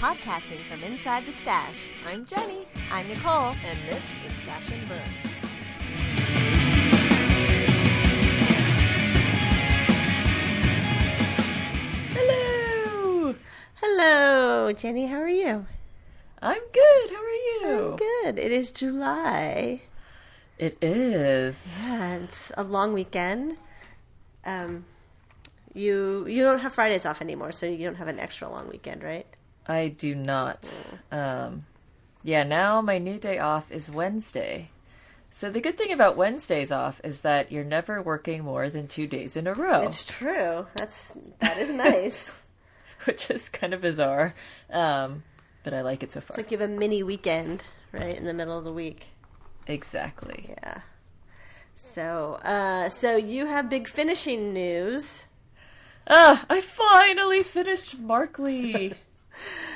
Podcasting from inside the stash. I'm Jenny, I'm Nicole. and this is Stash and Burn. Hello! Hello, Jenny. How are you? I'm good. How are you? I'm good. It is July. It is. Yeah, it's a long weekend. Um, you you don't have Fridays off anymore, so you don't have an extra long weekend, right? I do not. Um, yeah, now my new day off is Wednesday. So the good thing about Wednesdays off is that you're never working more than two days in a row. It's true. That's that is nice. which is kind of bizarre. Um, but I like it so far. it's like you have a mini weekend right in the middle of the week. exactly. Yeah. So, uh, so you have big finishing news. Ah, I finally finished Markley.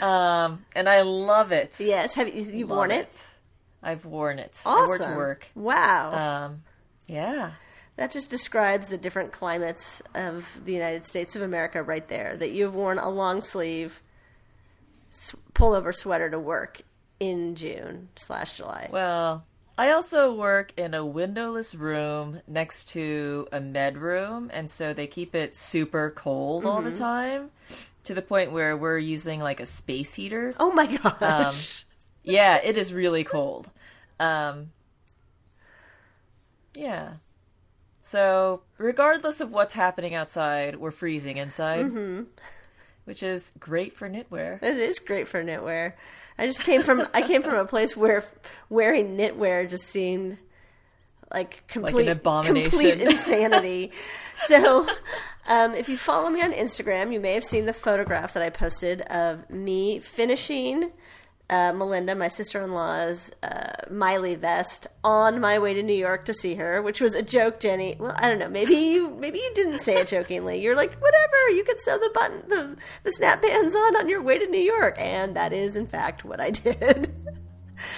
um, and I love it. Yes, have you you've Love worn it? I've worn it. Awesome. I wore it to work. Wow. Um, yeah. That just describes the different climates of the United States of America right there. That you've worn a long sleeve pullover sweater to work in June slash July. Well, I also work in a windowless room next to a med room, and so they keep it super cold all the Mm-hmm. time to the point where we're using like a space heater. oh my gosh. Yeah, it is really cold. Um, yeah. So, regardless of what's happening outside, we're freezing inside, Mm-hmm. which is great for knitwear. it is great for knitwear. I just came from I came from a place where wearing knitwear just seemed like complete abomination. complete insanity. so, um, if you follow me on Instagram, you may have seen the photograph that I posted of me finishing uh, Melinda, my sister-in-law's uh, Miley vest, on my way to New York to see her, which was a joke, Jenny. Well, I don't know. Maybe you maybe you didn't say it jokingly. You're like, whatever. You could sew the button, the the snap bands on on your way to New York, and that is in fact what I did.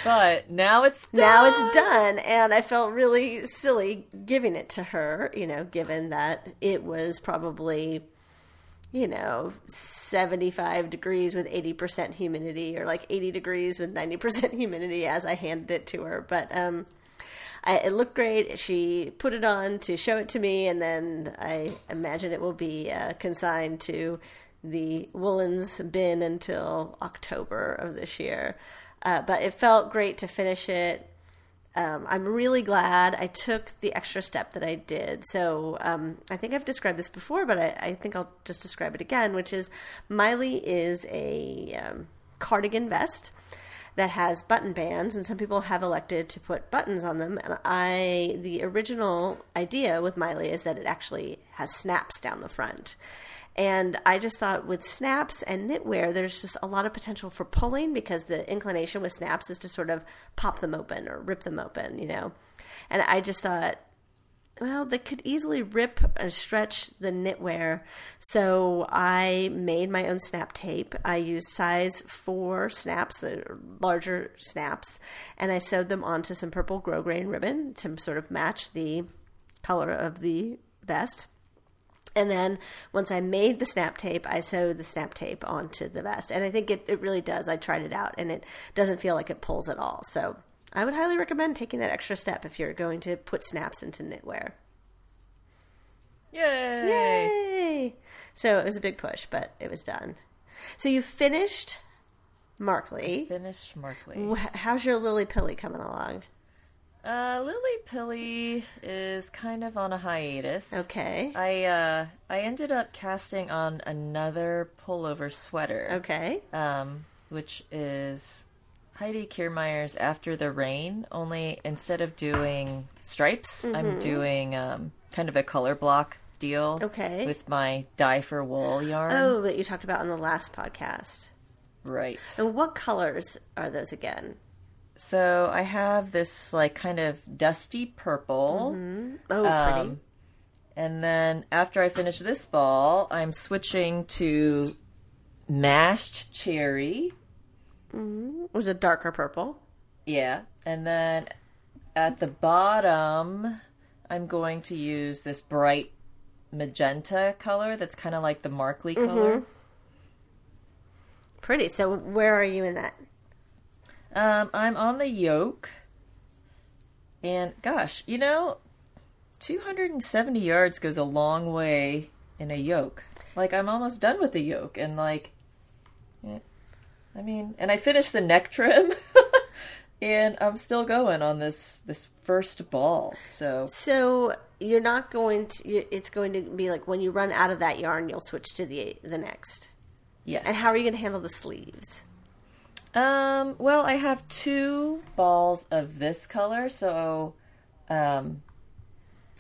But now it's done. now it's done and i felt really silly giving it to her you know given that it was probably you know 75 degrees with 80% humidity or like 80 degrees with 90% humidity as i handed it to her but um I, it looked great. She put it on to show it to me, and then I imagine it will be uh, consigned to the woolens bin until October of this year. Uh, but it felt great to finish it. Um, I'm really glad I took the extra step that I did. So um, I think I've described this before, but I, I think I'll just describe it again, which is Miley is a um, cardigan vest that has button bands, and some people have elected to put buttons on them. And I, the original idea with Miley is that it actually has snaps down the front. And I just thought with snaps and knitwear, there's just a lot of potential for pulling because the inclination with snaps is to sort of pop them open or rip them open, you know. And I just thought, well, they could easily rip and stretch the knitwear. So I made my own snap tape. I used size four snaps, uh, larger snaps, and I sewed them onto some purple grosgrain ribbon to sort of match the color of the vest. And then once I made the snap tape, I sewed the snap tape onto the vest. And I think it, it really does. I tried it out and it doesn't feel like it pulls at all. So I would highly recommend taking that extra step if you're going to put snaps into knitwear. Yay! Yay! So it was a big push, but it was done. So you finished Markley. Finished Markley. How's your Lily Pilly coming along? Uh, Lily Pilly is kind of on a hiatus. Okay. I uh, I ended up casting on another pullover sweater. Okay. um, which is Heidi Kirrmaier's After the Rain. Only instead of doing stripes, Mm-hmm. I'm doing um, kind of a color block deal. Okay. With my dye for wool yarn. Oh, that you talked about on the last podcast. Right. And what colors are those again? So I have this like kind of dusty purple. Mm-hmm. Oh, pretty. Um, and then after I finish this ball, I'm switching to mashed cherry. Mm-hmm. It was a darker purple. Yeah. And then at the bottom, I'm going to use this bright magenta color that's kind of like the Markley color. Mm-hmm. pretty. So where are you in that? Um, I'm on the yoke, and gosh, you know, 270 yards goes a long way in a yoke. Like I'm almost done with the yoke, and like, I mean, and I finished the neck trim, and I'm still going on this this first ball. So So you're not going to. It's going to be like when you run out of that yarn, you'll switch to the the next. yes. And how are you going to handle the sleeves? Um, well, I have two balls of this color, so um,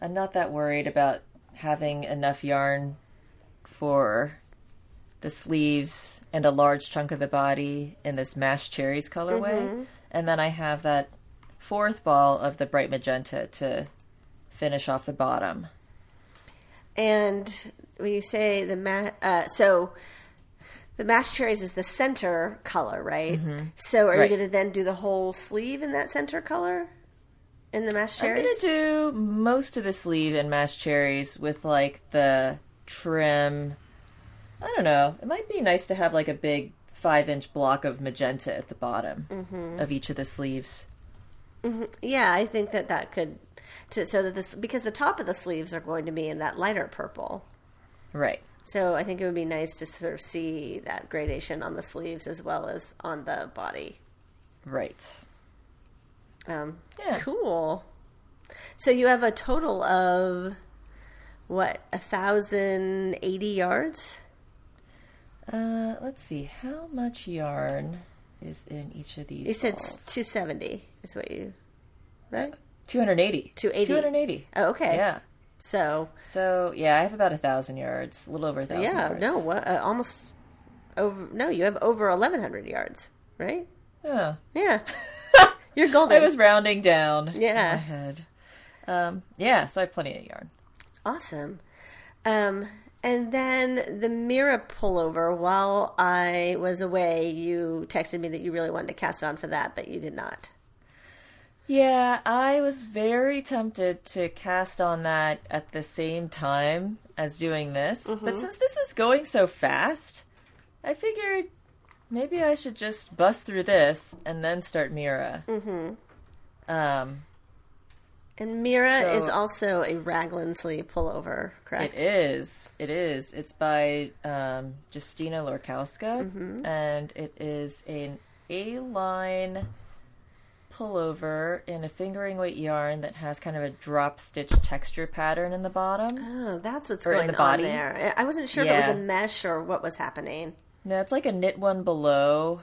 I'm not that worried about having enough yarn for the sleeves and a large chunk of the body in this mashed cherries colorway. And then I have that fourth ball of the bright magenta to finish off the bottom. And when you say the mat, uh, so the mashed cherries is the center color, right? So are Right. you going to then do the whole sleeve in that center color in the mashed cherries? I'm gonna do most of the sleeve in mashed cherries with like the trim. I don't know. It might be nice to have like a big five inch block of magenta at the bottom Mm-hmm. of each of the sleeves. Yeah, I think that that could to, so that this because the top of the sleeves are going to be in that lighter purple. Right. So I think it would be nice to sort of see that gradation on the sleeves as well as on the body. Right. Um, Yeah. Cool. So you have a total of what a thousand eighty yards. Uh, let's see. How much yarn is in each of these? You said two seventy is what you right? 280. 280. 280. Oh, okay. Yeah. So So yeah, I have about a thousand yards, a little over a thousand. yeah, yards. no, what, uh, almost over. No, you have over eleven hundred yards, right? Yeah. Yeah, you're golden. I was rounding down. in Yeah. my head. Um, yeah, so I have plenty of yarn. Awesome. Um, and then the Mira pullover, while I was away, you texted me that you really wanted to cast on for that, but you did not. Yeah, I was very tempted to cast on that at the same time as doing this, but since this is going so fast, I figured maybe I should just bust through this and then start Mira. Mm-hmm. Um, And Mira So- is also a raglan sleeve pullover, correct? It is. It is. It's by um, Justyna Lorkowska, and it is an A-line pullover in a fingering weight yarn that has kind of a drop stitch texture pattern in the bottom. Oh, that's what's going the on body? there. I wasn't sure if it was a mesh or what was happening. No, it's like a knit one below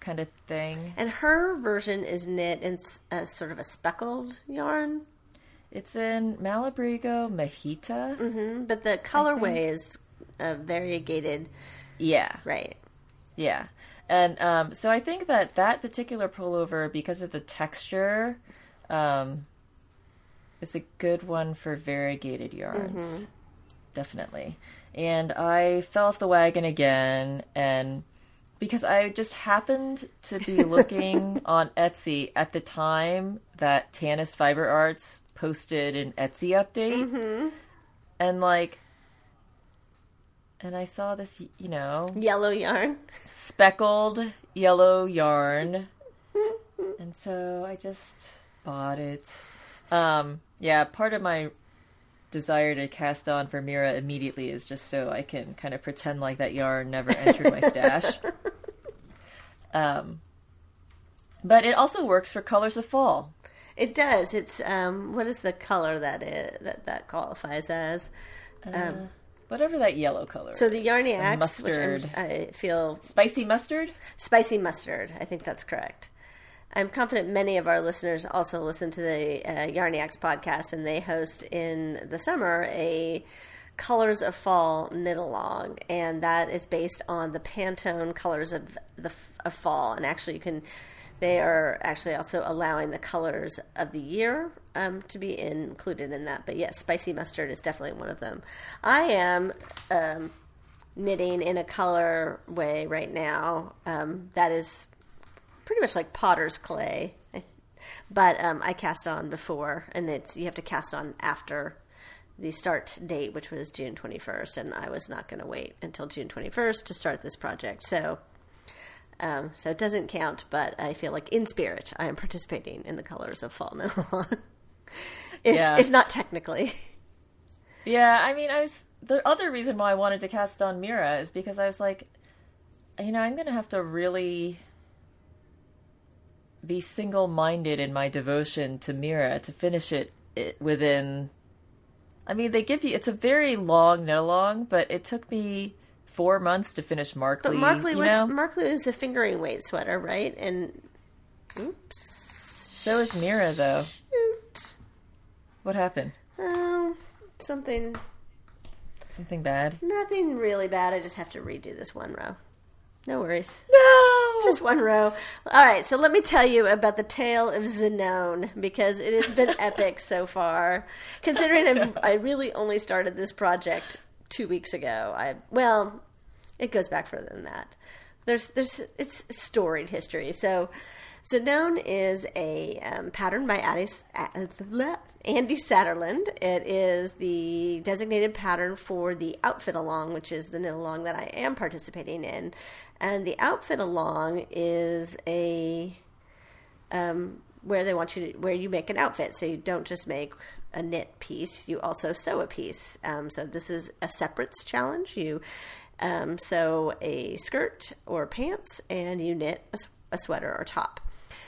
kind of thing. And her version is knit in a sort of a speckled yarn, It's in Malabrigo Mechita. hmm but the colorway is uh, variegated, Yeah. right? Yeah. And um, so I think that that particular pullover, because of the texture, um, is a good one for variegated yarns. Definitely. And I fell off the wagon again, and because I just happened to be looking on Etsy at the time that Tanis Fiber Arts posted an Etsy update, and like, and I saw this, you know, Yellow yarn. speckled yellow yarn. and so I just bought it. Um, yeah, part of my desire to cast on for Mira immediately is just so I can kind of pretend like that yarn never entered my stash. Um, but it also works for colors of fall. It does. It's um, what is the color that it, that that qualifies as? Um, Whatever that yellow color. so the A Axe, mustard, I feel spicy mustard. spicy mustard. I think that's correct. I'm confident many of our listeners also listen to the uh, Yarniacs podcast, and they host in the summer a Colors of Fall knit along, and that is based on the Pantone colors of the of fall. And actually, you can they are actually also allowing the colors of the year um, to be included in that. But yes, spicy mustard is definitely one of them. I am. Um, knitting in a color way right now um, that is pretty much like potter's clay but um, i cast on before and it's you have to cast on after the start date which was june 21st and i was not going to wait until june 21st to start this project so Um, so it doesn't count, but I feel like in spirit, I am participating in the colors of fall now. if, Yeah. if not technically. Yeah, I mean, I was the other reason why I wanted to cast on Mira is because I was like, you know, I'm gonna have to really be single-minded in my devotion to Mira to finish it, it within. I mean, they give you it's a very long knit along, but it took me four months to finish Markley. But Markley you was know? Markley was a fingering weight sweater, right? And oops, so is Mira though. shoot, What happened? um, something, Something bad? nothing really bad. I just have to redo this one row. No worries. No. Just one row. All right, so let me tell you about the tale of Zinone because it has been epic so far. Considering I'm, I really only started this project two weeks ago. I well, it goes back further than that. There's there's it's storied history. So Zinone is a um, pattern by Addis, Andi Satterlund. It is the designated pattern for the outfit along, which is the knit along that I am participating in. And the outfit along is a um, where they want you to where you make an outfit. So you don't just make a knit piece; you also sew a piece. Um, so this is a separates challenge. You um, sew a skirt or pants, and you knit a sweater or top.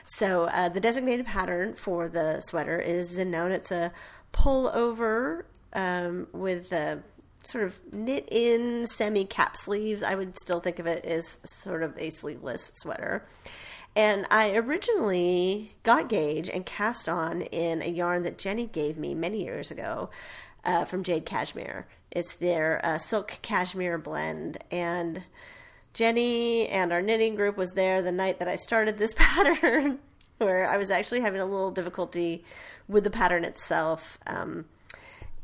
So uh, the designated pattern for the sweater is Zinone. It's a pullover um, with a sort of knit in semi cap sleeves. I would still think of it as sort of a sleeveless sweater. And I originally got gauge and cast on in a yarn that Jenny gave me many years ago uh, from Jade Cashmere. It's their uh, silk cashmere blend. And Jenny and our knitting group was there the night that I started this pattern, where I was actually having a little difficulty with the pattern itself. Um,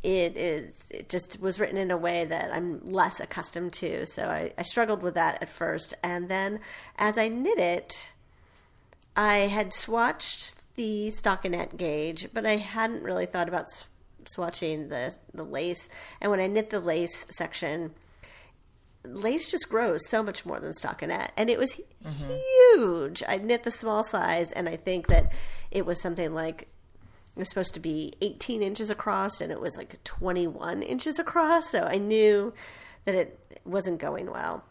it is it just was written in a way that I'm less accustomed to, so I, I struggled with that at first, and then as I knit it, I had swatched the stockinette gauge, but I hadn't really thought about swatching the the lace. And when I knit the lace section, lace just grows so much more than stockinette, and it was mm-hmm. huge. I knit the small size, and I think that it was something like it was supposed to be 18 inches across, and it was like 21 inches across. So I knew that it wasn't going well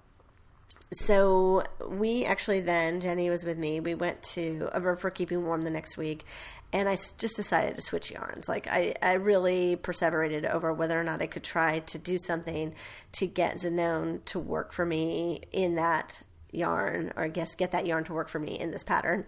so we actually then Jenny was with me. We went to a verb for keeping warm the next week, and I just decided to switch yarns. Like I, I really perseverated over whether or not I could try to do something to get Zinone to work for me in that yarn, or I guess get that yarn to work for me in this pattern.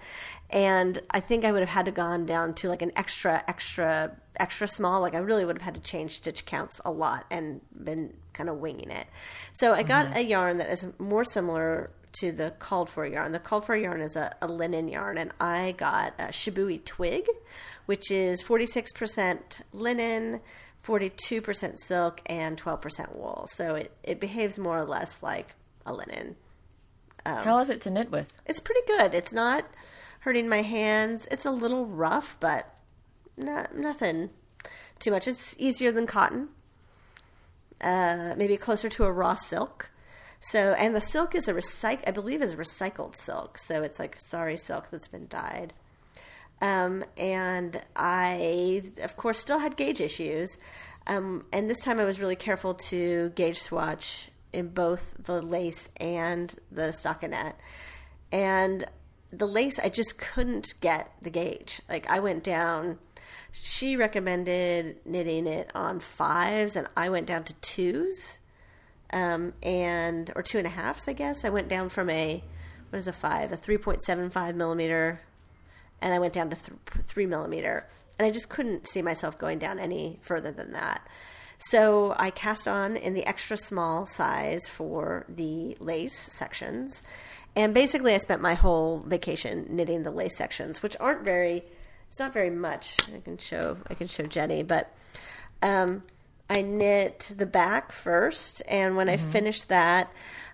And I think I would have had to gone down to like an extra, extra, extra small. Like I really would have had to change stitch counts a lot and been kind of winging it. So I got mm-hmm. a yarn that is more similar to the called for yarn. The called for yarn is a, a linen yarn, and I got a Shibui twig, which is 46% linen, 42% silk, and 12% wool. So it, it behaves more or less like a linen. How is it to knit with? It's pretty good. It's not hurting my hands. It's a little rough, but not nothing too much. It's easier than cotton. Uh, maybe closer to a raw silk. So, and the silk is a recyc. I believe is recycled silk. So it's like sorry silk that's been dyed. Um, and I, of course, still had gauge issues. Um, and this time I was really careful to gauge swatch in both the lace and the stockinette. And the lace, I just couldn't get the gauge. Like I went down. She recommended knitting it on fives, and I went down to twos, um, and or two and a halfs, I guess I went down from a what is a five, a three point seven five millimeter and I went down to th- three millimeter, and I just couldn't see myself going down any further than that. So I cast on in the extra small size for the lace sections, and basically I spent my whole vacation knitting the lace sections, which aren't very. It's not very much. I can show. I can show Jenny, but um, I knit the back first, and when I finished that,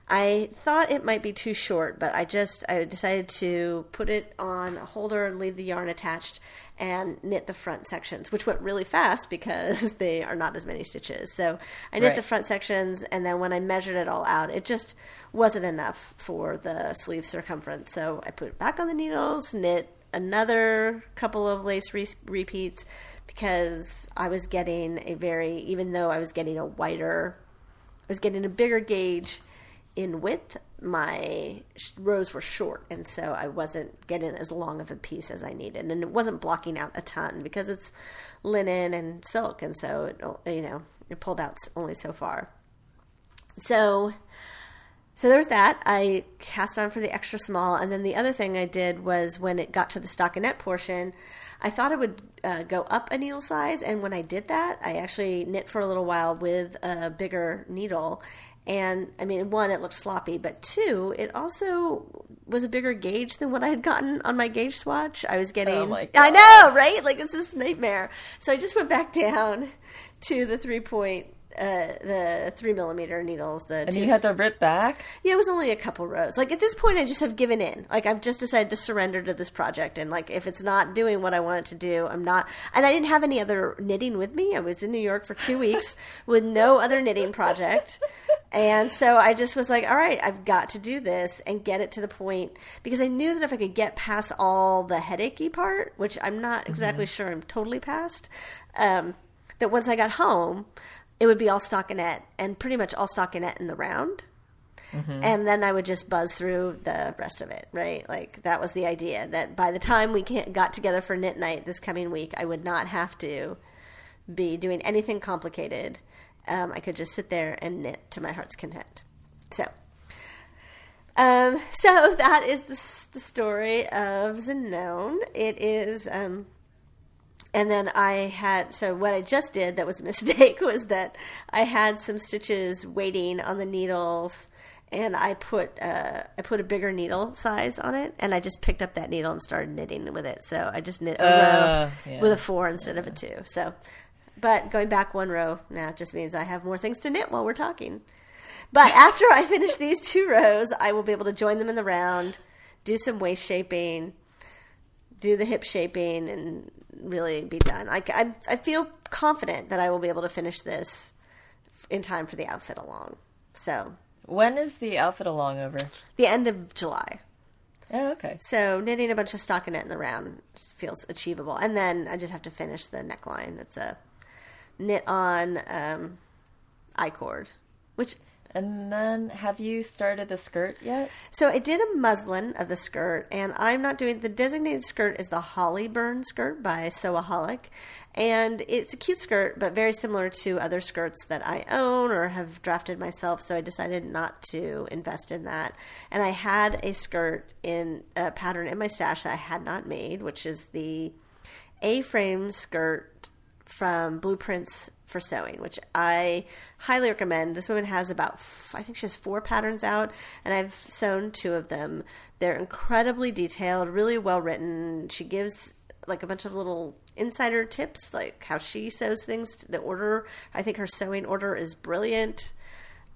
I thought it might be too short, but I just I decided to put it on a holder and leave the yarn attached and knit the front sections, which went really fast because they are not as many stitches. So I knit Right. the front sections, and then when I measured it all out, it just wasn't enough for the sleeve circumference. So I put it back on the needles, knit another couple of lace re- repeats because I was getting a very, even though I was getting a wider, I was getting a bigger gauge in width. My rows were short, and so I wasn't getting as long of a piece as I needed, and it wasn't blocking out a ton because it's linen and silk, and so it, you know it pulled out only so far. So so there was that. I cast on for the extra small, and then the other thing I did was when it got to the stockinette portion, I thought it would uh, go up a needle size, and when I did that, I actually knit for a little while with a bigger needle. And I mean, one, it looked sloppy, but two, it also was a bigger gauge than what I had gotten on my gauge swatch. I was getting, Oh my I know, right? Like it's this nightmare. So I just went back down to the three point, uh, the three millimeter needles. The And two, you had to rip back? yeah, it was only a couple rows. Like at this point, I just have given in. Like I've just decided to surrender to this project, and like if it's not doing what I want it to do, I'm not. And I didn't have any other knitting with me. I was in New York for two weeks with no other knitting project, and so I just was like, all right, I've got to do this and get it to the point because I knew that if I could get past all the headachy part, which I'm not exactly sure I'm totally past, um, that once I got home. It would be all stockinette and pretty much all stockinette in the round and then I would just buzz through the rest of it, right? Like that was the idea that by the time we got together for knit night this coming week, I would not have to be doing anything complicated. Um, I could just sit there and knit to my heart's content. So, um, so that is the, the story of Zinone. It is, um, and then I had so what I just did that was a mistake was that I had some stitches waiting on the needles, and I put uh, I put a bigger needle size on it, and I just picked up that needle and started knitting with it. So I just knit a Uh, row yeah. with a four instead of a two. So, but going back one row now just means I have more things to knit while we're talking. But after I finish these two rows, I will be able to join them in the round, do some waist shaping, do the hip shaping, and really be done. I, I, I feel confident that I will be able to finish this in time for the outfit along. So, When is the outfit along over? the end of July. Oh, okay. So, knitting a bunch of stockinette in the round feels achievable. And then I just have to finish the neckline. It's a knit on um, I cord, which And then, have you started the skirt yet? So I did a muslin of the skirt, and I'm not doing the designated skirt is the Hollyburn skirt by Sewaholic, and it's a cute skirt, but very similar to other skirts that I own or have drafted myself. So I decided not to invest in that, and I had a skirt in a pattern in my stash that I had not made, which is the A-frame skirt from Blueprints for Sewing, which I highly recommend. This woman has about, I think she has four patterns out, and I've sewn two of them. They're incredibly detailed, really well written. She gives like a bunch of little insider tips, like how she sews things. The order, I think her sewing order is brilliant.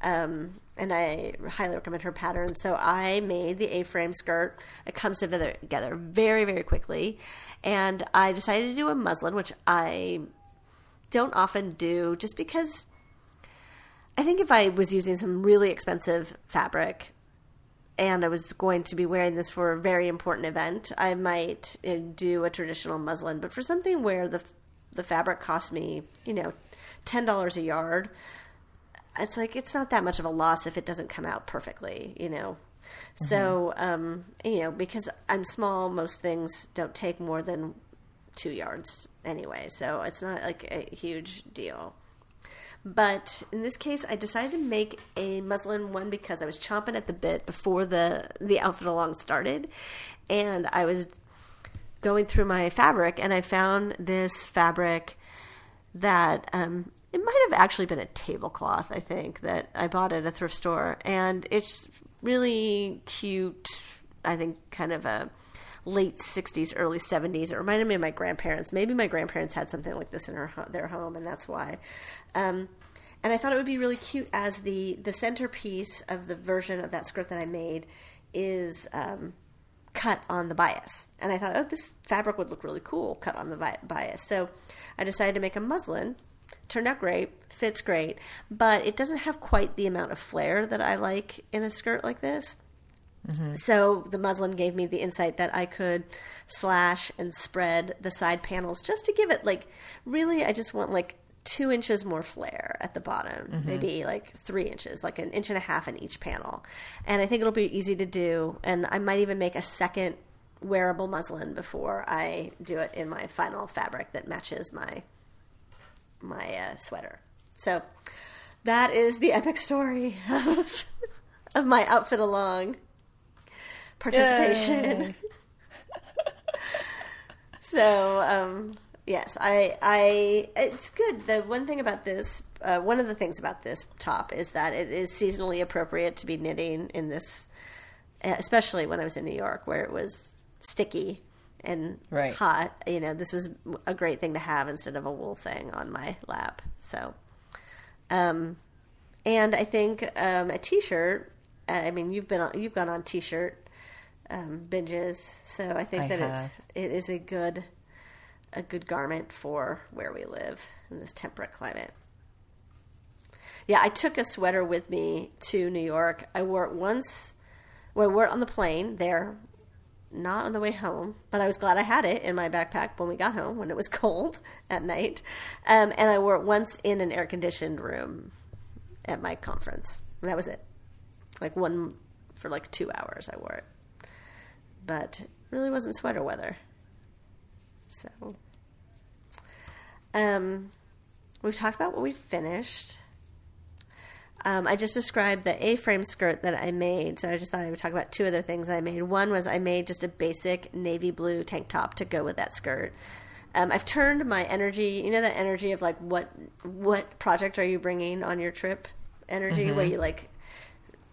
Um, and I highly recommend her pattern. So I made the A-frame skirt. It comes together, together very, very quickly. And I decided to do a muslin, which I don't often do just because I think if I was using some really expensive fabric and I was going to be wearing this for a very important event, I might uh, do a traditional muslin. But for something where the the fabric cost me, you know, ten dollars a yard, it's like it's not that much of a loss if it doesn't come out perfectly, you know. So, um, you know, because I'm small, most things don't take more than two yards anyway, so it's not like a huge deal. But in this case, I decided to make a muslin one because I was chomping at the bit before the the outfit along started, and I was going through my fabric and I found this fabric that um, it might have actually been a tablecloth. I think that I bought at a thrift store, and it's really cute. I think kind of a late 60s, early 70s. It reminded me of my grandparents. Maybe my grandparents had something like this in her, their home, and that's why. Um, and I thought it would be really cute as the the centerpiece of the version of that skirt that I made is um, cut on the bias. And I thought, oh, this fabric would look really cool cut on the bias. So I decided to make a muslin. Turned out great, fits great, but it doesn't have quite the amount of flare that I like in a skirt like this. Mm-hmm. So the muslin gave me the insight that I could slash and spread the side panels just to give it like really I just want like two inches more flare at the bottom, mm-hmm. maybe like three inches, like an inch and a half in each panel. And I think it'll be easy to do. And I might even make a second wearable muslin before I do it in my final fabric that matches my my uh, sweater. So that is the epic story of, of my outfit along participation. so um, yes, I, I, it's good. The one thing about this, uh, one of the things about this top is that it is seasonally appropriate to be knitting in this, especially when I was in New York where it was sticky and right. hot. You know, this was a great thing to have instead of a wool thing on my lap. So, um, and I think um, a t-shirt. I mean, you've been on, you've gone on t-shirt um, binges, so I think I that have. it's it is a good a good garment for where we live in this temperate climate. Yeah, I took a sweater with me to New York. I wore it once. Well, I wore it on the plane there, not on the way home, but I was glad I had it in my backpack when we got home when it was cold at night. Um, and I wore it once in an air conditioned room at my conference. And that was it. Like one for like two hours, I wore it. But it really wasn't sweater weather. So, um, we've talked about what we finished. Um, I just described the A-frame skirt that I made, so I just thought I would talk about two other things I made. One was I made just a basic navy blue tank top to go with that skirt. Um, I've turned my energy, you know, that energy of like what what project are you bringing on your trip? Energy mm-hmm. where you like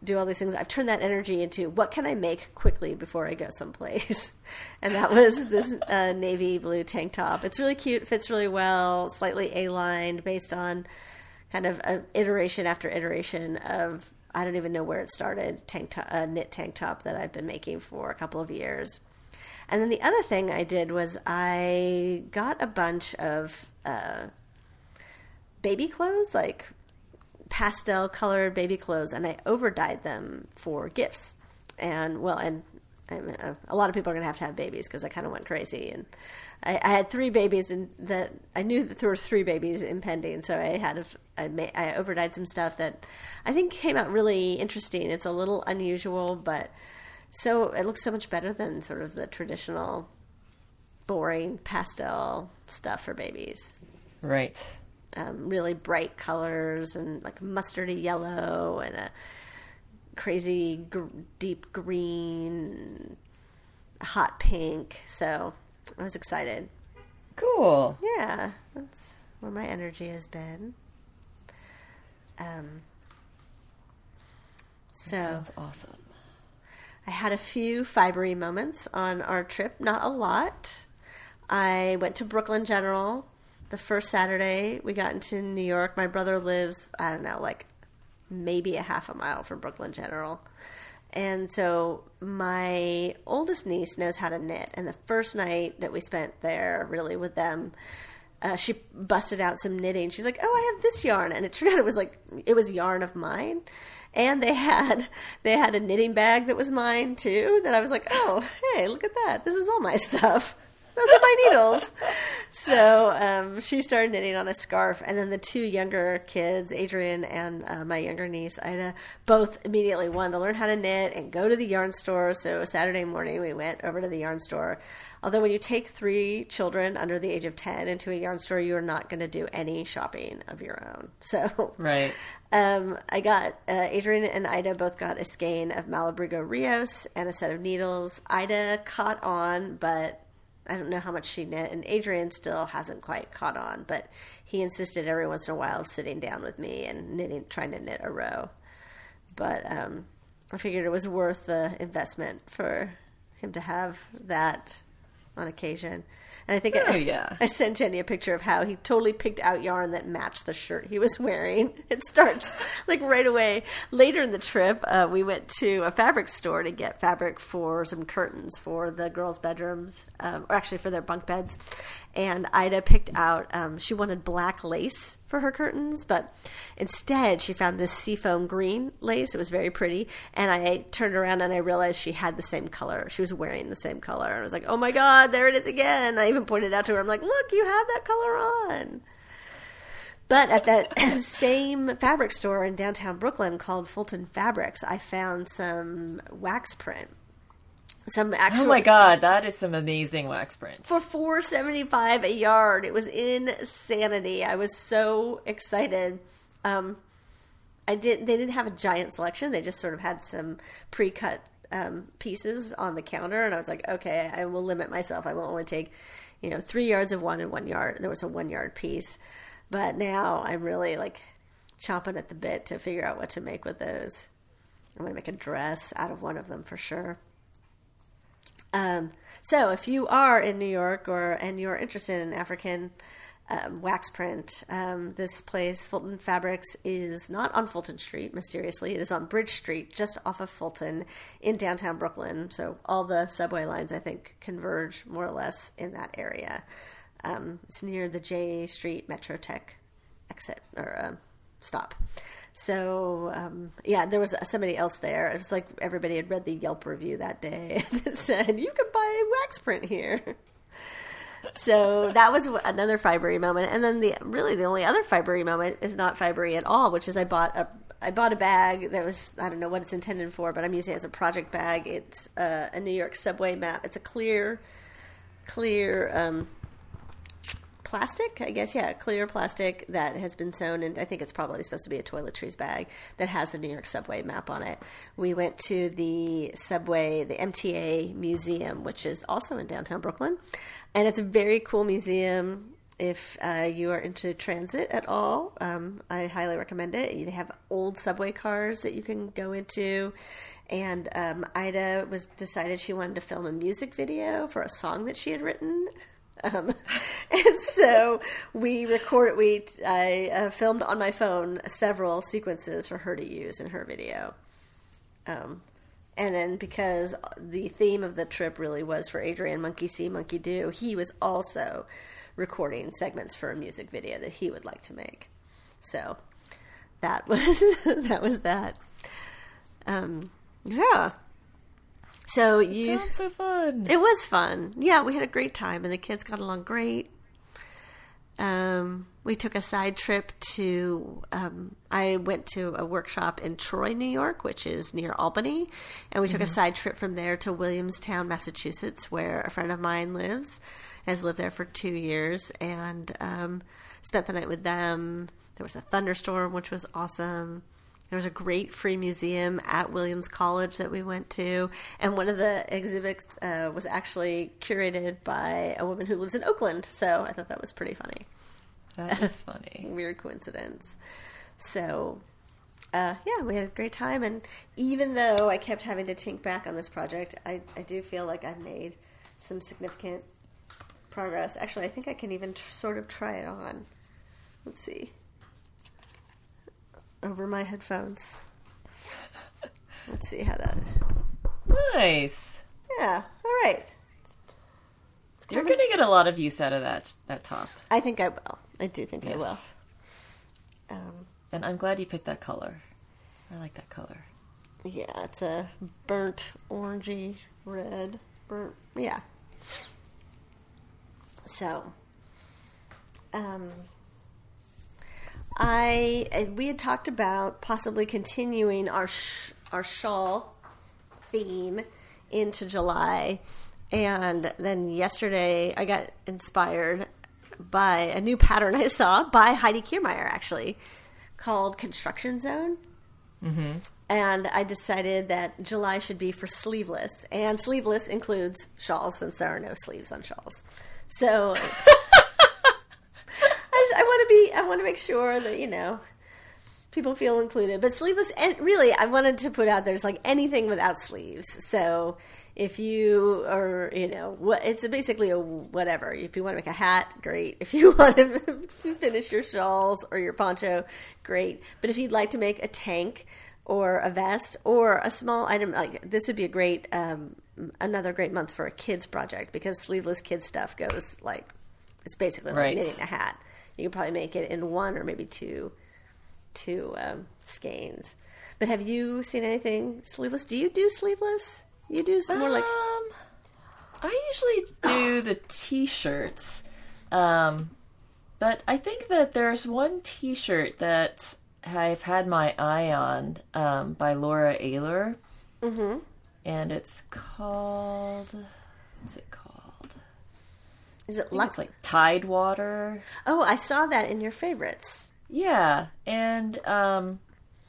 do all these things. I've turned that energy into what can I make quickly before I go someplace, and that was this uh, navy blue tank top. It's really cute, fits really well, slightly a lined, based on kind of iteration after iteration of I don't even know where it started tank uh, knit tank top that I've been making for a couple of years. And then the other thing I did was I got a bunch of uh, baby clothes, like pastel colored baby clothes and I over dyed them for gifts. And well, and I mean, uh, a lot of people are going to have to have babies because I kind of went crazy. And I, I, had three babies, and that I knew that there were three babies impending. So I had a, I, made, I over dyed some stuff that I think came out really interesting. It's a little unusual, but so it looks so much better than sort of the traditional boring pastel stuff for babies. Right um, really bright colors and like mustardy yellow and a crazy gr- deep green, hot pink. So I was excited. Cool. Yeah, that's where my energy has been. Um, so that sounds awesome. I had a few fibery moments on our trip, not a lot. I went to Brooklyn General the first Saturday we got into New York, my brother lives, I don't know, like maybe a half a mile from Brooklyn General. And so my oldest niece knows how to knit. And the first night that we spent there, really with them, uh, she busted out some knitting. She's like, "Oh, I have this yarn," and it turned out it was like it was yarn of mine. And they had they had a knitting bag that was mine too. That I was like, "Oh, hey, look at that! This is all my stuff." Those are my needles. so um, she started knitting on a scarf, and then the two younger kids, Adrian and uh, my younger niece Ida, both immediately wanted to learn how to knit and go to the yarn store. So Saturday morning we went over to the yarn store. Although when you take three children under the age of ten into a yarn store, you are not going to do any shopping of your own. So right. Um, I got uh, Adrian and Ida both got a skein of Malabrigo Rios and a set of needles. Ida caught on, but I don't know how much she knit, and Adrian still hasn't quite caught on, but he insisted every once in a while sitting down with me and knitting, trying to knit a row. But um, I figured it was worth the investment for him to have that on occasion. And I think Oh, I, yeah. I sent Jenny a picture of how he totally picked out yarn that matched the shirt he was wearing. It starts like right away. Later in the trip, uh, we went to a fabric store to get fabric for some curtains for the girls' bedrooms, um, or actually for their bunk beds. And Ida picked out, um, she wanted black lace for her curtains, but instead she found this seafoam green lace. It was very pretty. And I turned around and I realized she had the same color. She was wearing the same color. And I was like, oh my God, there it is again. I even pointed out to her, I'm like, look, you have that color on. But at that same fabric store in downtown Brooklyn called Fulton Fabrics, I found some wax print. Some actual Oh my god, that is some amazing wax print. for four seventy five a yard. It was insanity. I was so excited. Um, I did. They didn't have a giant selection. They just sort of had some pre cut um, pieces on the counter, and I was like, okay, I will limit myself. I won't only take, you know, three yards of one and one yard. There was a one yard piece, but now I'm really like chomping at the bit to figure out what to make with those. I'm gonna make a dress out of one of them for sure. Um, so if you are in New York or and you're interested in African um, wax print, um, this place Fulton Fabrics is not on Fulton Street. Mysteriously, it is on Bridge Street, just off of Fulton, in downtown Brooklyn. So all the subway lines, I think, converge more or less in that area. Um, it's near the Jay Street Metro Tech exit or uh, stop. So um, yeah, there was somebody else there. It was like everybody had read the Yelp review that day that said you can buy wax print here. So that was another fibery moment, and then the really the only other fibery moment is not fibery at all, which is I bought a I bought a bag that was I don't know what it's intended for, but I'm using it as a project bag. It's uh, a New York subway map. It's a clear, clear um, plastic, I guess, yeah, clear plastic that has been sewn, and I think it's probably supposed to be a toiletries bag that has the New York subway map on it. We went to the subway, the MTA museum, which is also in downtown Brooklyn, and it's a very cool museum. If uh, you are into transit at all, um, I highly recommend it. They have old subway cars that you can go into, and um, Ida was decided she wanted to film a music video for a song that she had written. Um, and so we recorded. We I uh, filmed on my phone several sequences for her to use in her video. Um, and then because the theme of the trip really was for Adrian Monkey See Monkey Do, he was also recording segments for a music video that he would like to make. So that was that was that. Um, yeah. So you Sounds so fun. it was fun. Yeah, we had a great time, and the kids got along great. Um, we took a side trip to. Um, I went to a workshop in Troy, New York, which is near Albany, and we took a side trip from there to Williamstown, Massachusetts, where a friend of mine lives. Has lived there for two years, and um, spent the night with them. There was a thunderstorm, which was awesome. There was a great free museum at Williams College that we went to, and one of the exhibits uh, was actually curated by a woman who lives in Oakland. So I thought that was pretty funny. That is funny. Weird coincidence. So, uh, yeah, we had a great time, and even though I kept having to think back on this project, I, I do feel like I've made some significant progress. Actually, I think I can even tr- sort of try it on. Let's see. Over my headphones. Let's see how that. Nice. Yeah. All right. You're going to get a lot of use out of that that top. I think I will. I do think I will. Um, And I'm glad you picked that color. I like that color. yeah, it's a burnt orangey red. Burnt. Yeah. So. Um. I we had talked about possibly continuing our sh- our shawl theme into July, and then yesterday I got inspired by a new pattern I saw by Heidi Kirrmaier actually called Construction Zone. Mm-hmm. And I decided that July should be for sleeveless, and sleeveless includes shawls since there are no sleeves on shawls. So I, want to be I want to make sure that you know people feel included. But sleeveless, and really, I wanted to put out there's like anything without sleeves. So if you are, you know, what it's basically a whatever. If you want to make a hat, great. If you want to finish your shawls or your poncho, great. But if you'd like to make a tank or a vest or a small item, like this would be a great, um, another great month for a kids project because sleeveless kids stuff goes like it's basically like Right. knitting a hat. You can probably make it in one or maybe two two um, skeins. But have you seen anything sleeveless? Do you do sleeveless? You do some more like Um, I usually do the t-shirts, um, but I think that there's one t-shirt that I've had my eye on um, by Laura Aylor, mm-hmm. and it's called. What's it called? Is it Lux? it's like Tidewater. oh, I saw that in your favorites. Yeah, and um,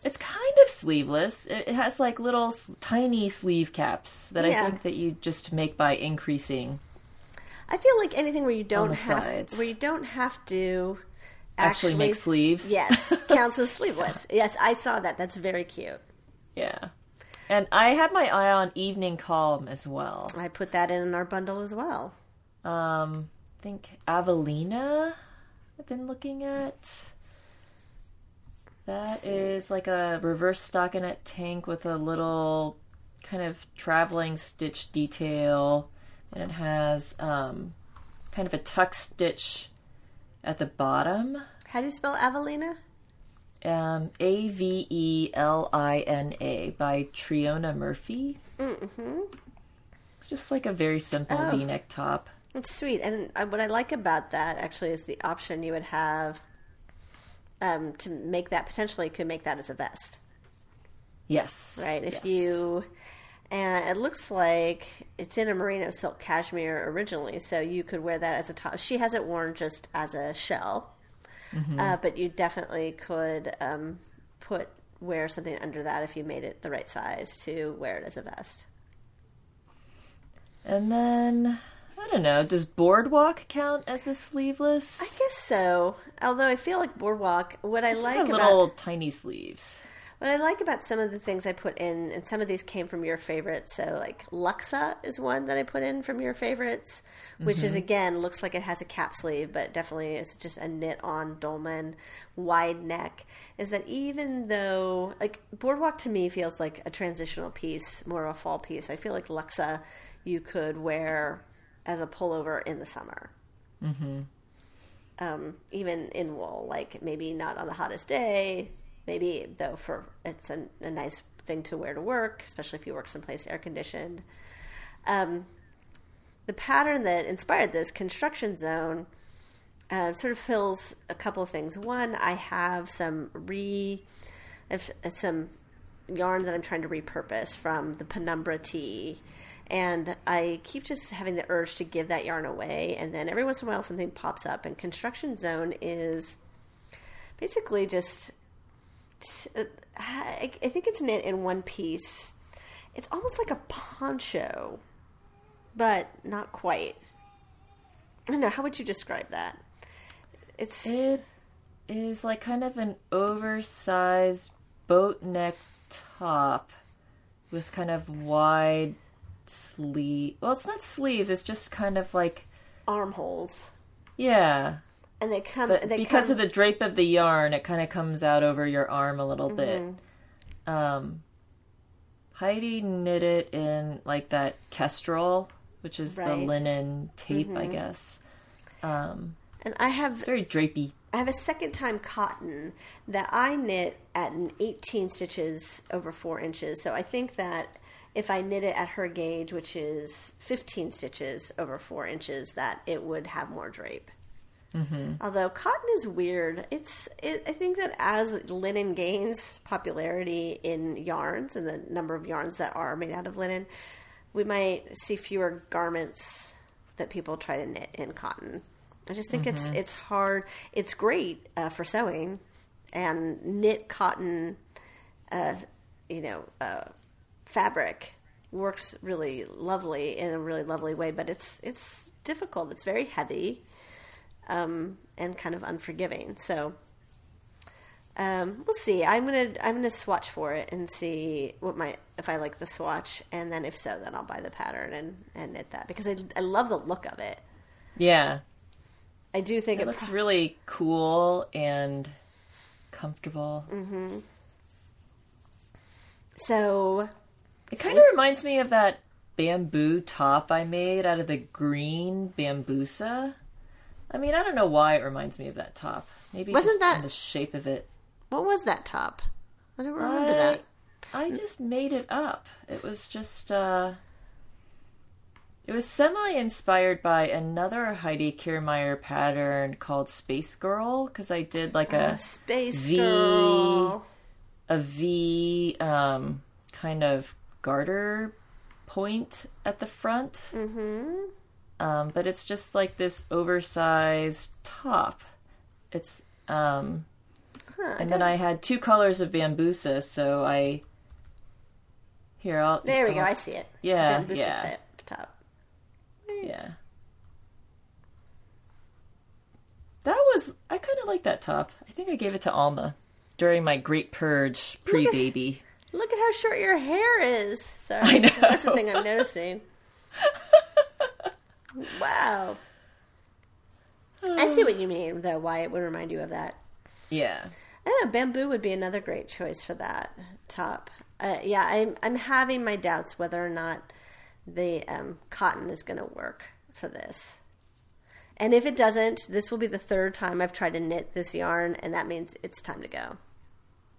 it's kind of sleeveless. It, it has like little tiny sleeve caps that Yeah. I think that you just make by increasing. I feel like anything where you don't have sides. where you don't have to Actually make sleeves. Yes, counts as sleeveless. Yes, I saw that. That's very cute. Yeah. And I had my eye on Evening Calm as well. I put that in our bundle as well. Um, I think Avelina I've been looking at. That is like a reverse stockinette tank with a little kind of traveling stitch detail. And it has um, kind of a tuck stitch at the bottom. How do you spell Avelina? Um, A V E L I N A by Triona Murphy. Mm-hmm. It's just like a very simple Oh. V-neck top. It's sweet, and what I like about that actually is the option you would have um, to make that potentially could make that as a vest, Yes. right? If yes. you and it looks like it's in a merino silk cashmere originally, so you could wear that as a top. She has it worn just as a shell, uh, but you definitely could um, put wear something under that if you made it the right size to wear it as a vest. And then I don't know. Does boardwalk count as a sleeveless? I guess so. Although I feel like boardwalk, what I like about little tiny sleeves. What I like about some of the things I put in, and some of these came from your favorites. So, like Luxa is one that I put in from your favorites, which is mm-hmm. again looks like it has a cap sleeve, but definitely is just a knit on dolman wide neck. Is that even though like Boardwalk to me feels like a transitional piece, more of a fall piece. I feel like Luxa you could wear as a pullover in the summer. um, even in wool. Like maybe not on the hottest day, maybe though for it's a, a nice thing to wear to work, especially if you work someplace air conditioned. Um, the pattern that inspired this construction zone uh, sort of fills a couple of things. One, I have some re, some yarn that I'm trying to repurpose from the penumbra tea. And I keep just having the urge to give that yarn away. And then every once in a while, something pops up. And Construction Zone is basically just, uh, I think it's knit in one piece. It's almost like a poncho, but not quite. I don't know. How would you describe that? It's It is like kind of an oversized boat neck top with kind of wide sleeve. Well, it's not sleeves. It's just kind of like armholes, yeah. and they come. But they because come, of the drape of the yarn, it kind of comes out over your arm a little bit. Mm-hmm. Um, Heidi knit it in like that kestrel, which is the Right. Mm-hmm. linen tape, I guess. Um, and I have it's very drapey. I have a second time cotton that I knit at an 18 stitches over four inches. So I think that if I knit it at her gauge, which is 15 stitches over four inches, that it would have more drape. Mm-hmm. Although cotton is weird, it's it, I think that as linen gains popularity in yarns and the number of yarns that are made out of linen, we might see fewer garments that people try to knit in cotton. I just think it's it's hard. It's great uh, for sewing, and knit cotton, uh, you know, uh, fabric works really lovely in a really lovely way. But it's it's difficult. It's very heavy, um, and kind of unforgiving. So. Um, we'll see. I'm gonna I'm gonna swatch for it and see what my if I like the swatch, and then if so, then I'll buy the pattern and and knit that because I I love the look of it. Yeah, I do think it it, looks pro- really cool and comfortable. Mm. so. It kind of reminds me of that bamboo top I made out of the green bambusa. I mean, I don't know why it reminds me of that top. Maybe Wasn't just that- the shape of it. What was that top? I don't remember I, that. I just made it up. It was just uh it was semi inspired by another Heidi Kirrmaier pattern called Space Girl because I did like a Space V- Girl. a V um kind of garter point at the front. Mm-hmm. Um, but it's just like this oversized top. It's um and then I had two colors of bambusa, so I here I'll There we go. I'll- I see it. Yeah, Bambusa yeah. tip, top. yeah. That was I kind of like that top. I think I gave it to Alma during my great purge pre baby. Look at how short your hair is. Sorry, I know. that's the thing I'm noticing. wow. I see what you mean, though. Why it would remind you of that. Yeah. I don't know. Bamboo would be another great choice for that top. Uh, yeah, I'm I'm having my doubts whether or not the um, cotton is going to work for this. And if it doesn't, this will be the third time I've tried to knit this yarn, and that means it's time to go.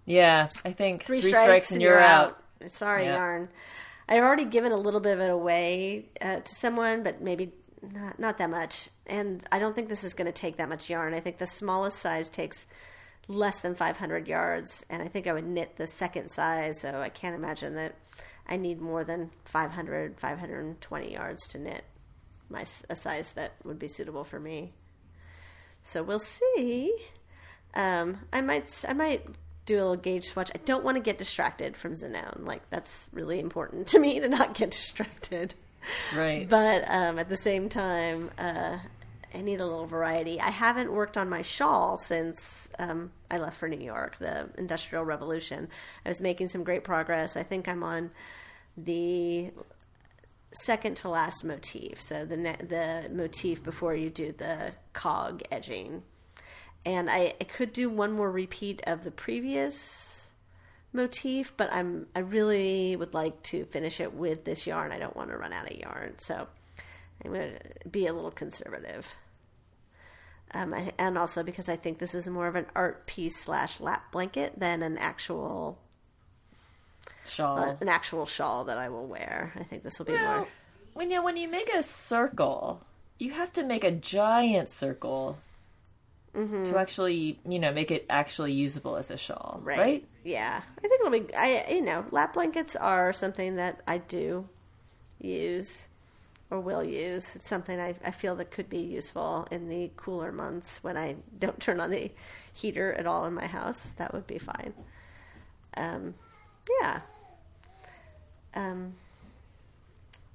Yeah, I think Three, three, strikes, strikes, and you're out. Sorry, Yeah. yarn. I've already given a little bit of it away uh, to someone, but maybe not, not that much. And I don't think this is going to take that much yarn. I think the smallest size takes less than 500 yards, and I think I would knit the second size, so I can't imagine that I need more than 500, 520 yards to knit my a size that would be suitable for me. So we'll see. Um, I might I might do a little gauge swatch. I don't want to get distracted from Zinone. Like that's really important to me to not get distracted. Right. But um, at the same time, uh, I need a little variety. I haven't worked on my shawl since um, I left for New York, the Industrial Revolution. I was making some great progress. I think I'm on the second to last motif, so the ne- the motif before you do the cog edging. And I, I could do one more repeat of the previous motif, but I'm I really would like to finish it with this yarn. I don't want to run out of yarn, so I'm going to be a little conservative. Um, I, and also because I think this is more of an art piece slash lap blanket than an actual Shawl. uh, an actual shawl that I will wear. I think this will be Well, more. when you when you make a circle, you have to make a giant circle Mm-hmm. to actually, you know, make it actually usable as a shawl, right? Right. Yeah. I think it'll be. I you know lap blankets are something that I do use or will use. It's something I, I feel that could be useful in the cooler months when I don't turn on the heater at all in my house. That would be fine. Um, yeah. Um,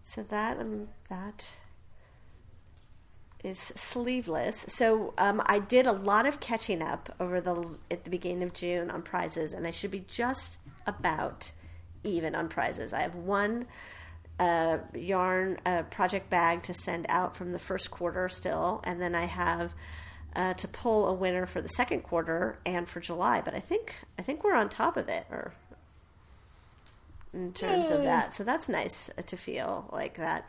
so that um, that is sleeveless. So um, I did a lot of catching up over the at the beginning of June on prizes, and I should be just about even on prizes. I have one uh, yarn uh, project bag to send out from the first quarter still, and then I have uh, to pull a winner for the second quarter and for July. But I think I think we're on top of it, or in terms of that. So that's nice to feel like that.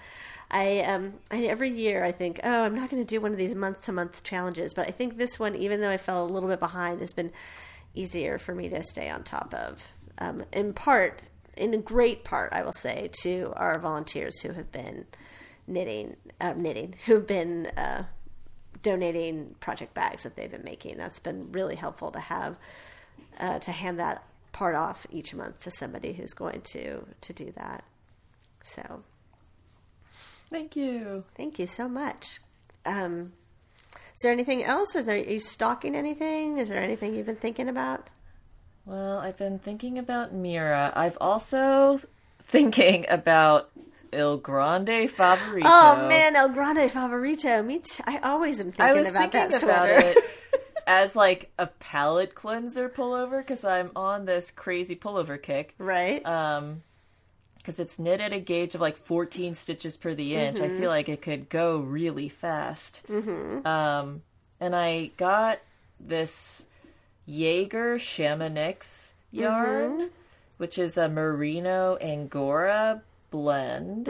I um I, every year I think, oh, I'm not going to do one of these month to month challenges, but I think this one, even though I fell a little bit behind, has been easier for me to stay on top of. Um, in part, in a great part, I will say to our volunteers who have been knitting, uh, knitting, who've been uh, donating project bags that they've been making. That's been really helpful to have uh, to hand that part off each month to somebody who's going to to do that. So Thank you. thank you so much. Um, is there anything else? Are, there, are you stalking anything? Is there anything you've been thinking about? Well, I've been thinking about Mira. I've also thinking about El Grande Favorito. Oh man, El Grande Favorito. Me, t- I always am thinking I was about thinking that about sweater. it as like a palate cleanser pullover because I'm on this crazy pullover kick. Right. Um, because it's knit at a gauge of like 14 stitches per the inch. I feel like it could go really fast. Mm-hmm. Um, and I got this Jaeger Chamonix yarn, which is a merino angora blend,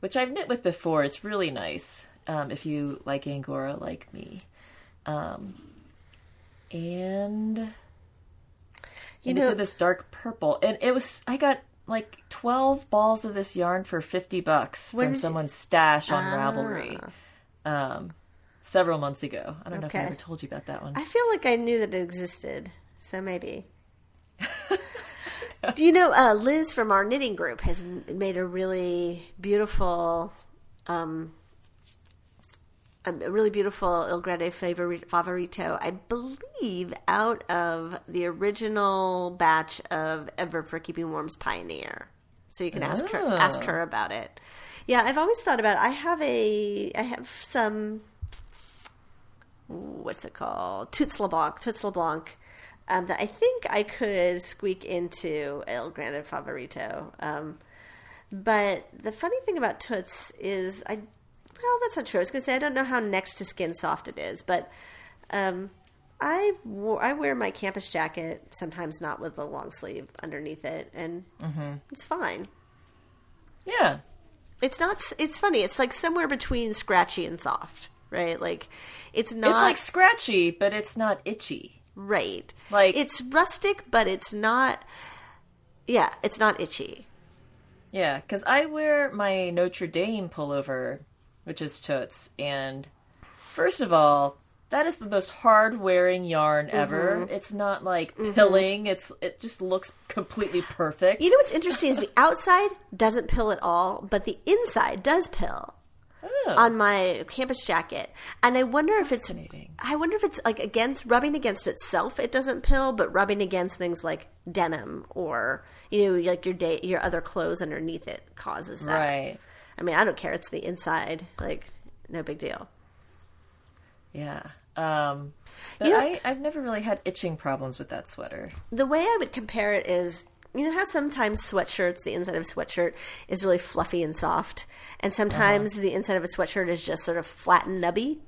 which I've knit with before. It's really nice um, if you like angora like me. Um, and You and know- it's this dark purple, and it was I got like twelve balls of this yarn for fifty bucks When from did you- someone's stash on Ah. Ravelry, um, several months ago. I don't know if I ever told you about that one. I feel like I knew that it existed, so maybe. Do you know uh, Liz from our knitting group has made a really beautiful, um, a really beautiful Il Grande Favorito, I believe, out of the original batch of Ever for Keeping Warm's Pioneer. So you can ask her Oh. ask her about it. Yeah, I've always thought about. It. I have a I have some what's it called? Toots LeBlanc, Toots LeBlanc, um, that I think I could squeak into El Grande Favorito. Um, but the funny thing about Toots is, I that's not true. I was going to say I don't know how next to skin soft it is, but um, I wore, I wear my campus jacket sometimes not with a long sleeve underneath it, and it's fine. yeah, It's not. It's funny. It's like somewhere between scratchy and soft, right? Like it's not it's like scratchy, but it's not itchy. right. Like- it's rustic, but it's not. Yeah, it's not itchy. Yeah, because I wear my Notre Dame pullover, which is Toots, and first of all, that is the most hard wearing yarn ever. Mm-hmm. It's not like pilling; it's it just looks completely perfect. You know what's interesting is the outside doesn't pill at all, but the inside does pill Oh, on my campus jacket. And I wonder if it's I wonder if it's like against rubbing against itself it doesn't pill, but rubbing against things like denim or you know like your day your other clothes underneath it causes that. right. I mean, I don't care. It's the inside. Like, no big deal. Yeah. Um, but You know- I, I've never really had itching problems with that sweater. The way I would compare it is you know how sometimes sweatshirts, the inside of a sweatshirt is really fluffy and soft, and sometimes the inside of a sweatshirt is just sort of flat and nubby?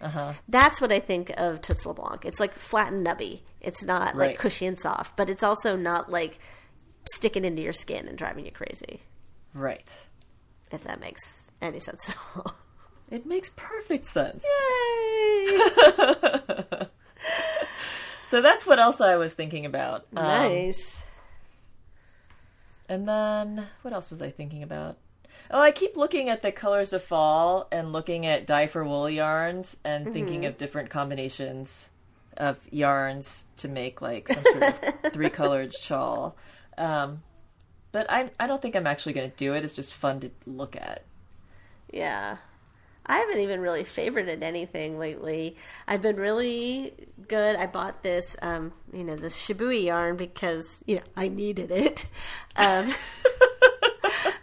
Uh-huh. That's what I think of Toots LeBlanc. It's like flat and nubby. It's not like cushy and soft, but it's also not like sticking into your skin and driving you crazy, Right. If that makes any sense at all. It makes perfect sense. Yay! So that's what else I was thinking about. Um, nice. And then what else was I thinking about? Oh, I keep looking at the colors of fall and looking at dye for wool yarns and Mm-hmm. thinking of different combinations of yarns to make like some sort of three colored shawl. Um, but I I don't think I'm actually going to do it. It's just fun to look at. Yeah. I haven't even really favorited anything lately. I've been really good. I bought this, um, you know, this Shibui yarn because, you know, I needed it. Um,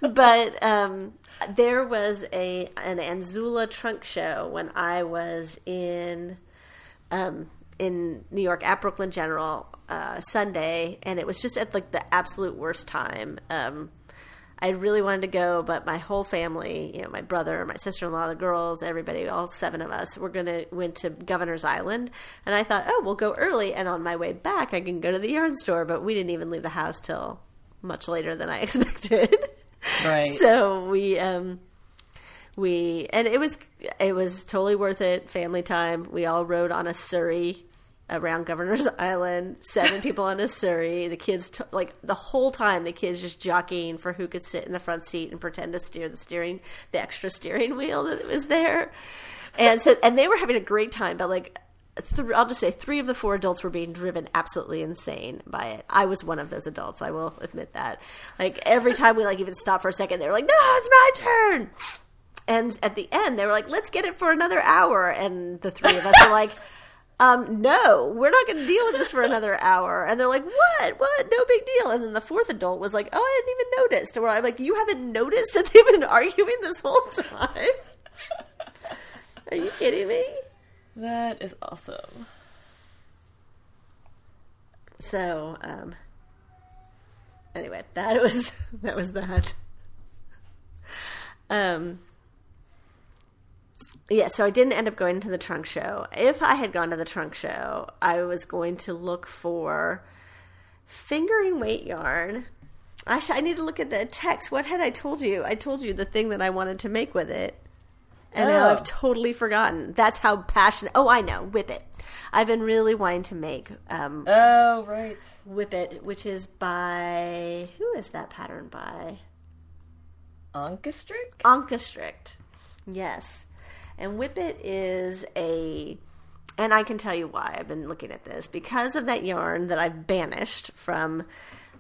but um, there was a an Anzula trunk show when I was in um, in New York at Brooklyn General uh, Sunday, and it was just at like the absolute worst time. Um, I really wanted to go, but my whole family, you know, my brother, my sister in law, the girls, everybody, all seven of us, we're gonna went to Governor's Island, and I thought, oh, we'll go early, and on my way back, I can go to the yarn store, but we didn't even leave the house till much later than I expected. Right. so we um we and it was it was totally worth it family time we all rode on a surrey around governor's island seven people on a surrey the kids t- like the whole time the kids just jockeying for who could sit in the front seat and pretend to steer the steering the extra steering wheel that was there and so and they were having a great time but like th- I'll just say three of the four adults were being driven absolutely insane by it. I was one of those adults. I will admit that. Like every time we like even stopped for a second, they were like, "No, it's my turn." And at the end, they were like, "Let's get it for another hour." And the three of us were like, um, "No, we're not going to deal with this for another hour." And they're like, "What? What? No big deal." And then the fourth adult was like, "Oh, I didn't even notice." To where I'm like, "You haven't noticed that they've been arguing this whole time?" Are you kidding me? That is awesome. So, um, anyway, that was that was that. Um, yeah, so I didn't end up going to the trunk show. If I had gone to the trunk show, I was going to look for fingering weight yarn. Actually, I need to look at the text. What had I told you? I told you the thing that I wanted to make with it. And now Oh. I've totally forgotten. That's how passionate. Oh, I know. Whippet. I've been really wanting to make um, Oh, right. Whippet, which is by. Who is that pattern by? Ankestrick? Ankestrick. Yes. And Whippet is a. And I can tell you why I've been looking at this. Because of that yarn that I've banished from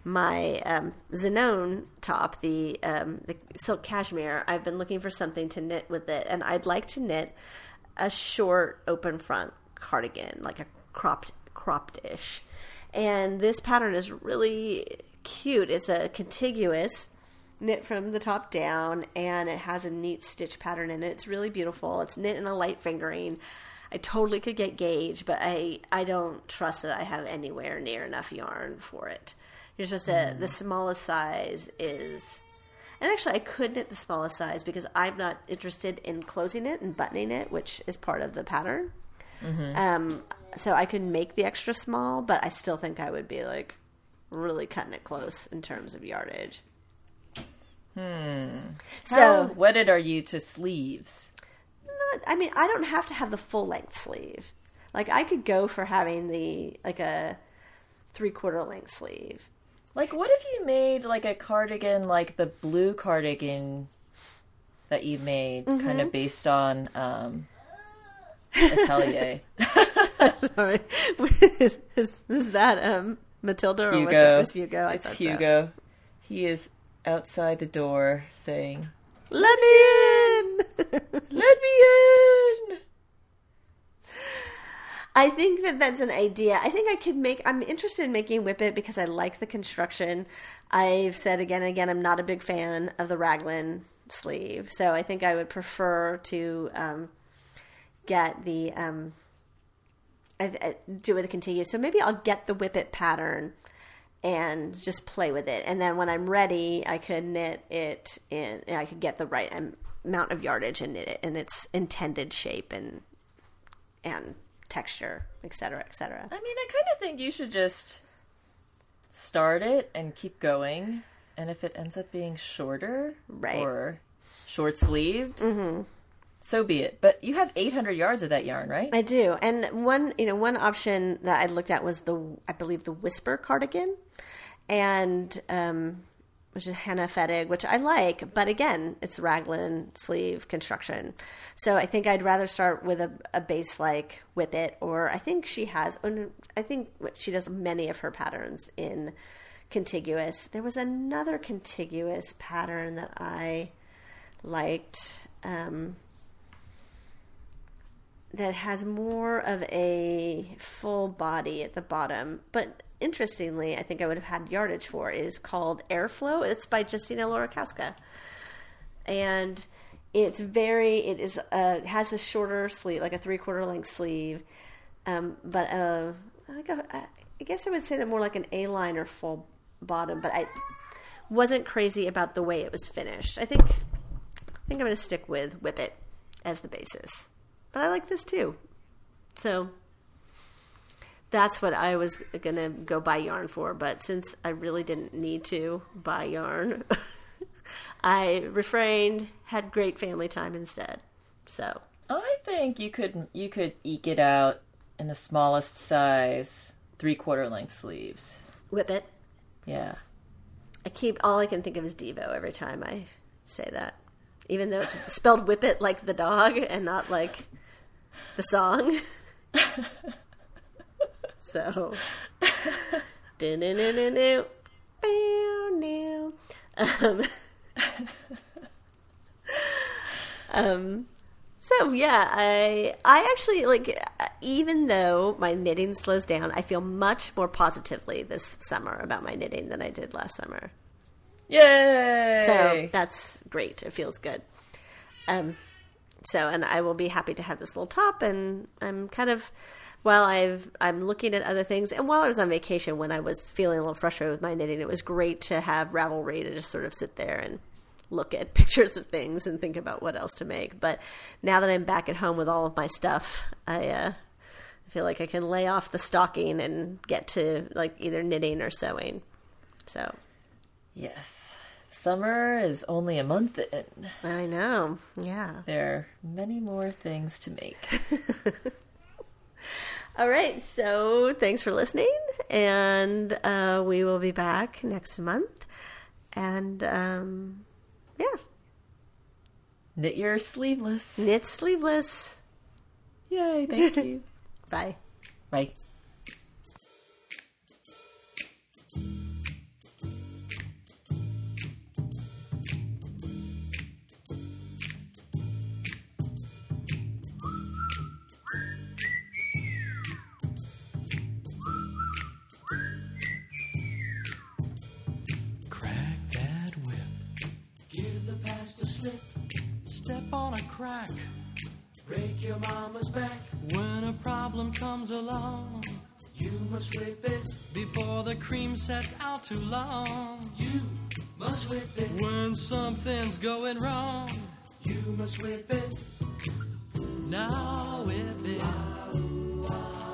my um, Zinone top, the, um, the silk cashmere, I've been looking for something to knit with it. And I'd like to knit a short open front cardigan, like a cropped cropped ish. And this pattern is really cute. It's a contiguous knit from the top down and it has a neat stitch pattern in it. It's really beautiful. It's knit in a light fingering. I totally could get gauge, but I I don't trust that I have anywhere near enough yarn for it. You're supposed to the smallest size is and actually I could knit the smallest size because I'm not interested in closing it and buttoning it, which is part of the pattern. Um, so I could make the extra small, but I still think I would be like really cutting it close in terms of yardage. Hmm. How So wedded are you to sleeves? not, I mean, I don't have to have the full length sleeve. Like I could go for having the like a three quarter length sleeve. Like, what if you made like a cardigan, like the blue cardigan that you made, kind Mm-hmm. of based on um, Atelier? Sorry, is, is, is that um Matilda or was Hugo. that was Hugo? I it's thought so. Hugo. He is outside the door saying, Let me in. "Let me in." I think that that's an idea. I think I could make. I'm interested in making Whippet because I like the construction. I've said again and again, I'm not a big fan of the raglan sleeve, so I think I would prefer to um, get the um, I, I, do it with a contiguous. So maybe I'll get the Whippet pattern and just play with it, and then when I'm ready, I could knit it in. I could get the right amount of yardage and knit it in its intended shape and and texture, et cetera, et cetera. I mean, I kind of think you should just start it and keep going. And if it ends up being shorter Right. or short sleeved, mm-hmm. So be it. But you have 800 yards of that yarn, right? I do. And one, you know, one option that I looked at was the, I believe, the Whisper cardigan, and um, which is Hannah Fettig, which I like, but again, it's raglan sleeve construction. So I think I'd rather start with a, a base like Whippet, or I think she has, oh, I think she does many of her patterns in contiguous. There was another contiguous pattern that I liked. Um, that has more of a full body at the bottom. But interestingly, I think I would have had yardage for is called Airflow. It's by Justyna Lorkowska. And it's very, it is, uh, has a shorter sleeve, like a three quarter length sleeve. Um, but uh, like a, I guess I would say that more like an A line or full bottom, but I wasn't crazy about the way it was finished. I think, I think I'm going to stick with Whippet as the basis but I like this too. So that's what I was gonna go buy yarn for. But since I really didn't need to buy yarn, I refrained, had great family time instead. So I think you could you could eke it out in the smallest size, three quarter length sleeves. whip it. Yeah. I keep all I can think of is Devo every time I say that, even though it's spelled whip it like the dog and not like the song. so, um, um, so yeah, I I actually like even though my knitting slows down, I feel much more positively this summer about my knitting than I did last summer. Yay! So that's great. It feels good. Um, so, and I will be happy to have this little top, and I'm kind of while I've I'm looking at other things, and while I was on vacation, when I was feeling a little frustrated with my knitting, it was great to have Ravelry to just sort of sit there and look at pictures of things and think about what else to make. But now that I'm back at home with all of my stuff, I uh, feel like I can lay off the stocking and get to like either knitting or sewing. So Yes. Summer is only a month in. I know, yeah. There are many more things to make. All right, so thanks for listening, and uh, we will be back next month. And um, yeah, Knit your sleeveless. knit sleeveless. Yay, thank you. Bye. Bye. Slip. Step on a crack. Break your mama's back. When a problem comes along, you must whip it before the cream sets out too long. You must whip it when something's going wrong. You must whip it. Now whip it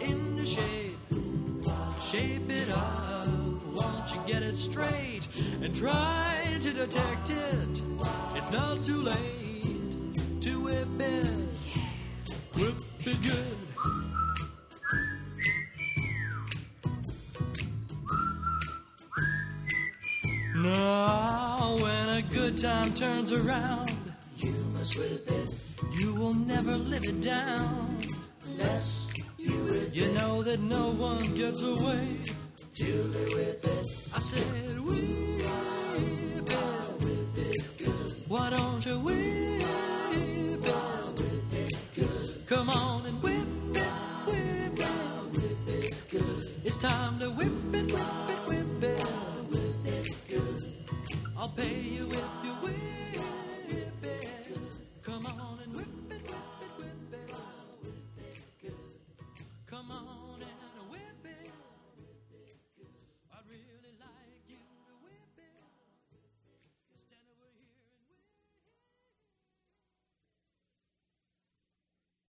into shape. Shape and try to detect it? It's not too late to whip it. Whip it good. Now, when a good time turns around, you must whip it. You will never live it down. Unless you whip You know that no one gets away till they whip it. I said, whip it. Why don't you whip it? Come on and whip it, whip it. It's time to whip it, whip it, whip it. I'll pay you if you